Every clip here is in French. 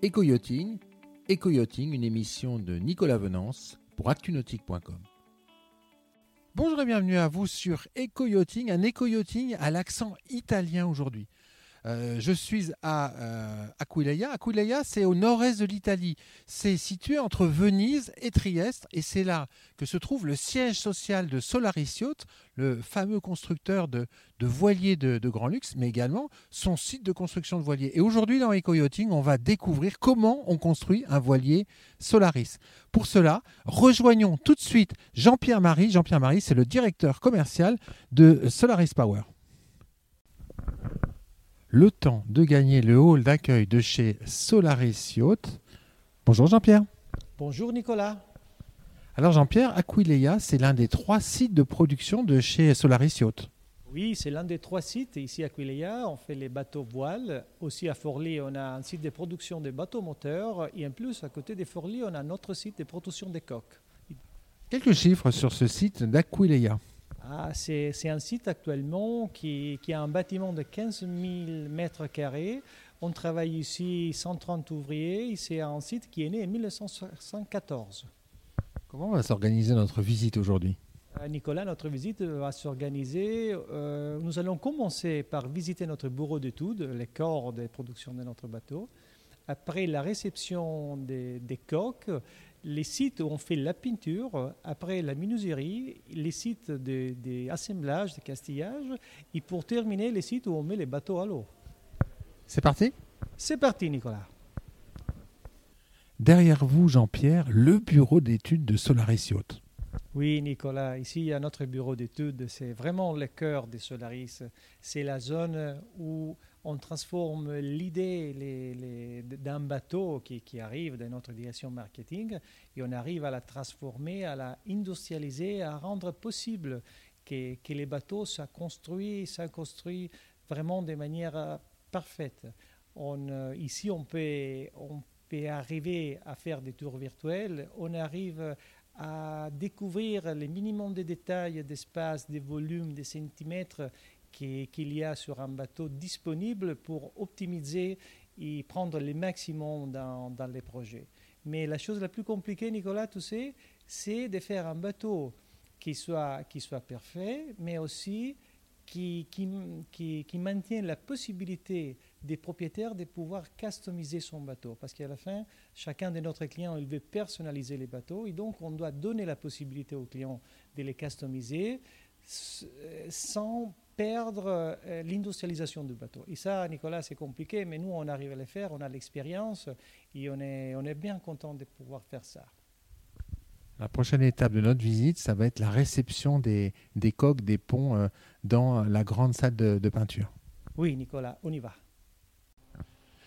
Éco-yachting, une émission de Nicolas Venance pour actunautique.com. Bonjour et bienvenue à vous sur Éco-yachting, un éco-yachting à l'accent italien aujourd'hui. Euh, je suis à euh, Aquileia. Aquileia, c'est au nord-est de l'Italie. C'est situé entre Venise et Trieste et c'est là que se trouve le siège social de Solaris Yacht, le fameux constructeur de, voiliers de, grand luxe, mais également son site de construction de voiliers. Et aujourd'hui, dans Eco Yachting, on va découvrir comment on construit un voilier Solaris. Pour cela, rejoignons tout de suite Jean-Pierre Marie. Jean-Pierre Marie, c'est le directeur commercial de Solaris Power le temps de gagner le hall d'accueil de chez Solaris Yacht. Bonjour Jean-Pierre. Bonjour Nicolas. Alors Jean-Pierre, Aquileia, c'est l'un des trois sites de production de chez Solaris Yacht. Oui, c'est l'un des trois sites. Ici à Aquileia, on fait les bateaux voiles. Aussi à Forlì, on a un site de production des bateaux moteurs. Et en plus, à côté de Forlì, on a notre site de production des coques. Quelques chiffres sur ce site d'Aquileia. Ah, c'est un site actuellement qui, a un bâtiment de 15 000 mètres carrés. On travaille ici 130 ouvriers. C'est un site qui est né en 1974. Comment va s'organiser notre visite aujourd'hui? Euh, Nicolas, notre visite va s'organiser. Euh, nous allons commencer par visiter notre bureau d'études, les corps de production de notre bateau. Après la réception des, des coques, les sites où on fait la peinture, après la menuiserie, les sites des assemblages, de castillage, et pour terminer, les sites où on met les bateaux à l'eau. C'est parti? C'est parti, Nicolas. Derrière vous, Jean-Pierre, le bureau d'études de Solaris Yacht. Oui, Nicolas, ici, il y a notre bureau d'études. C'est vraiment le cœur des Solaris. C'est la zone où on transforme l'idée d'un bateau qui, arrive dans notre direction marketing et on arrive à la transformer, à la industrialiser, à rendre possible que, les bateaux soient construits, soient construits vraiment de manière euh, parfaite. Euh, ici, on peut, arriver à faire des tours virtuels, on arrive à découvrir le minimum de détails d'espace, de volume, de centimètres qu'il y a sur un bateau disponible pour optimiser et prendre le maximum dans, dans les projets. Mais la chose la plus compliquée, Nicolas, tu sais, c'est de faire un bateau qui soit, qui soit parfait, mais aussi qui, qui, qui, qui maintienne la possibilité des propriétaires de pouvoir customiser son bateau. Parce qu'à la fin, chacun de notre clients, il veut personnaliser les bateaux, et donc on doit donner la possibilité aux clients de les customiser sans perdre euh, l'industrialisation du bateau. Et ça, Nicolas, c'est compliqué, mais nous, on arrive à le faire, on a l'expérience et on est, on est bien content de pouvoir faire ça. La prochaine étape de notre visite, ça va être la réception des, des coques, des ponts euh, dans la grande salle de, peinture. Oui, Nicolas, on y va.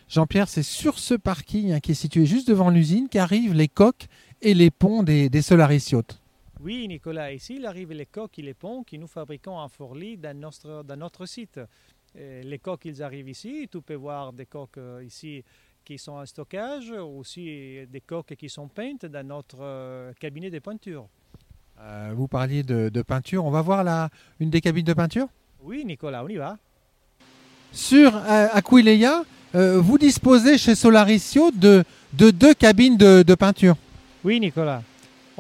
Jean-Pierre, c'est sur ce parking hein, qui est situé juste devant l'usine qu'arrivent les coques et les ponts des, des Solaris Yacht. Oui, Nicolas, ici, il arrive les coques et les ponts que nous fabriquons en Forlì dans notre, dans notre site. les coques, ils arrivent ici. Tu peux voir des coques euh, ici qui sont en stockage, aussi des coques qui sont peintes dans notre euh, cabinet de peinture. Euh, vous parliez de, peinture. On va voir là une des cabines de peinture? Oui, Nicolas, on y va. Sur Aquileia, vous disposez chez Solarisio de, de deux cabines de, de peinture. Oui, Nicolas.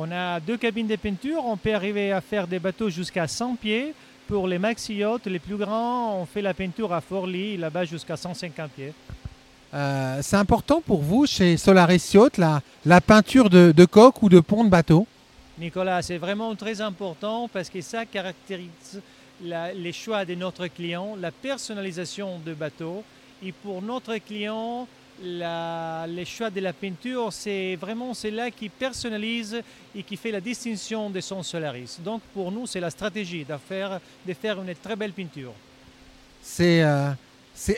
On a deux cabines de peinture. On peut arriver à faire des bateaux jusqu'à 100 pieds. Pour les maxi yachts, les plus grands, on fait la peinture à Forlì, là-bas jusqu'à 150 pieds. Euh, c'est important pour vous chez Solaris Yacht la, la peinture de, de coque ou de pont de bateau? Nicolas, c'est vraiment très important parce que ça caractérise les choix de notre client, la personnalisation de bateau. Et pour notre client, la, les choix de la peinture, c'est vraiment cela qui personnalise et qui fait la distinction de son Solaris. Donc pour nous, c'est la stratégie de faire, de faire une très belle peinture. C'est euh,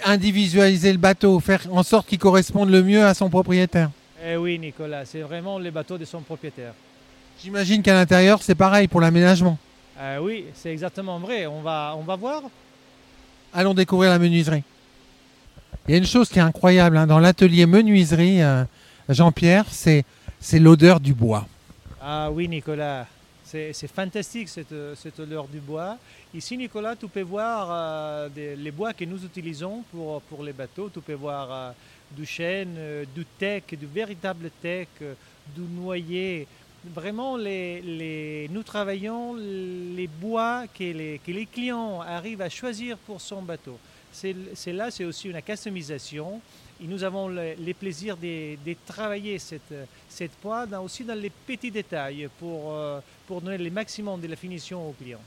individualiser le bateau, faire en sorte qu'il corresponde le mieux à son propriétaire. Eh oui, Nicolas, c'est vraiment le bateau de son propriétaire. J'imagine qu'à l'intérieur, c'est pareil pour l'aménagement. Eh oui, c'est exactement vrai. On va, on va voir. Allons découvrir la menuiserie. Il y a une chose qui est incroyable hein, dans l'atelier menuiserie, euh, Jean-Pierre, c'est, l'odeur du bois. Ah oui, Nicolas. C'est fantastique cette, odeur du bois. Ici, Nicolas, tu peux voir euh, les bois que nous utilisons pour, les bateaux. Tu peux voir euh, du chêne, du teck, du véritable teck, du noyer. Vraiment, nous travaillons les bois que les clients arrivent à choisir pour son bateau. C'est là, c'est aussi une customisation. Et nous avons le, le plaisir de, travailler cette, cette aussi dans les petits détails pour, pour donner le maximum de la finition aux clients.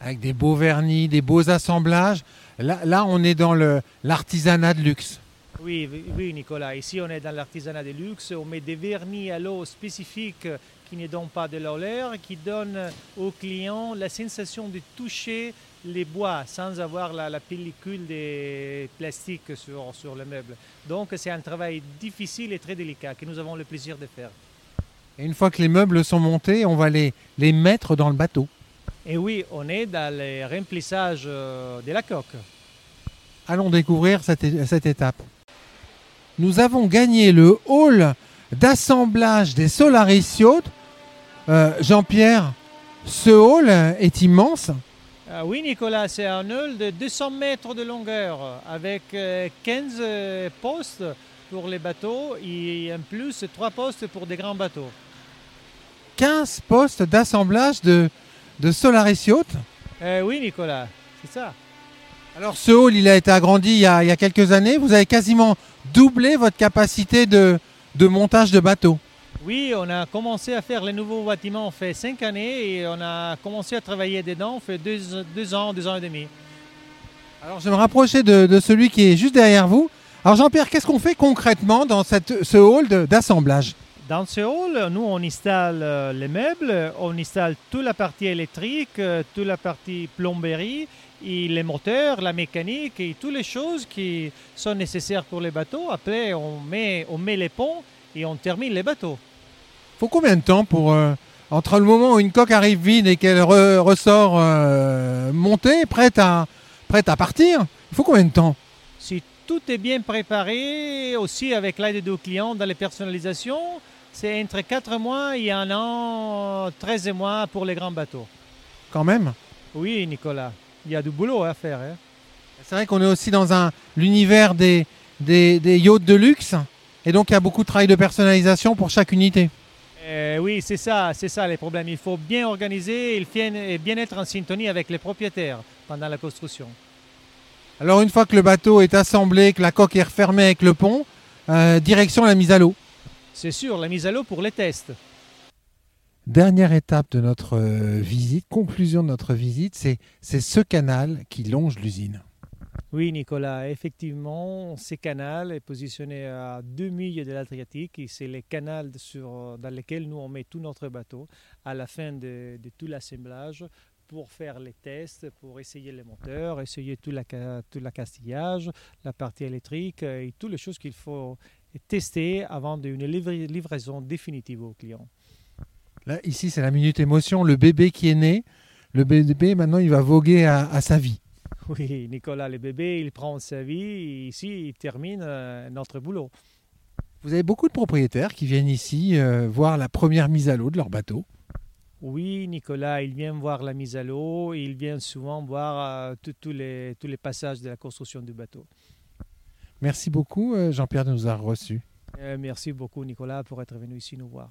Avec des beaux vernis, des beaux assemblages. Là on est dans l'artisanat de luxe. Oui, oui, Nicolas. Ici, on est dans l'artisanat de luxe. On met des vernis à l'eau spécifiques qui ne donnent pas de l'air, qui donnent aux clients la sensation de toucher les bois sans avoir la, la pellicule de plastique sur, sur le meuble. Donc, c'est un travail difficile et très délicat que nous avons le plaisir de faire. Et une fois que les meubles sont montés, on va les, les mettre dans le bateau. Et oui, on est dans le remplissage de la coque. Allons découvrir cette, cette étape. Nous avons gagné le hall d'assemblage des Solaris Yacht. Euh, Jean-Pierre, ce hall est immense. Ah oui, Nicolas, c'est un hall de 200 mètres de longueur avec 15 postes pour les bateaux et en plus 3 postes pour des grands bateaux. 15 postes d'assemblage de, de Solaris Yacht euh, Oui, Nicolas, c'est ça. Alors ce hall, il a été agrandi il y a, il y a, quelques années. Vous avez quasiment doublé votre capacité de, de montage de bateaux. Oui, on a commencé à faire les nouveaux bâtiments, on fait 5 années et on a commencé à travailler dedans, on fait 2 deux, deux ans, 2 ans et demi. Alors je vais me rapprocher de, de celui qui est juste derrière vous. Alors Jean-Pierre, qu'est-ce qu'on fait concrètement dans cette, ce hall d'assemblage? Dans ce hall, nous on installe euh, les meubles, on installe toute la partie électrique, euh, toute la partie plomberie, et les moteurs, la mécanique et toutes les choses qui sont nécessaires pour les bateaux. Après, on met, on met les ponts et on termine les bateaux. faut combien de temps pour euh, entre le moment où une coque arrive vide et qu'elle re, ressort euh, montée, prête à, prête à partir? Il faut combien de temps? Si tout est bien préparé, aussi avec l'aide de clients dans les personnalisations, c'est entre 4 mois et un an, 13 mois pour les grands bateaux. Quand même? Oui, Nicolas, il y a du boulot à faire. Hein. C'est vrai qu'on est aussi dans l'univers des, des, des yachts de luxe, et donc il y a beaucoup de travail de personnalisation pour chaque unité. Euh, oui, c'est ça, c'est ça les problèmes. Il faut bien organiser et bien être en syntonie avec les propriétaires pendant la construction. Alors une fois que le bateau est assemblé, que la coque est refermée avec le pont, euh, direction la mise à l'eau. C'est sûr, la mise à l'eau pour les tests. Dernière étape de notre euh, visite, conclusion de notre visite, c'est ce canal qui longe l'usine. Oui, Nicolas, effectivement, ce canal est positionné à deux milles de l'Adriatique et c'est le canal sur, dans lequel nous on met tout notre bateau à la fin de, tout l'assemblage pour faire les tests, pour essayer les moteurs, essayer tout, la, l'accastillage, la partie électrique et toutes les choses qu'il faut tester avant d'une livraison définitive au client. Là, ici, c'est la minute émotion. Le bébé qui est né, le bébé, maintenant, il va voguer à, à sa vie. Oui, Nicolas, le bébé, il prend sa vie et ici, il termine euh, notre boulot. Vous avez beaucoup de propriétaires qui viennent ici euh, voir la première mise à l'eau de leur bateau. Oui, Nicolas, ils viennent voir la mise à l'eau ils viennent souvent voir euh, tous les, tous les passages de la construction du bateau. Merci beaucoup, Jean-Pierre, de nous avoir reçus. Merci beaucoup, Nicolas, pour être venu ici nous voir.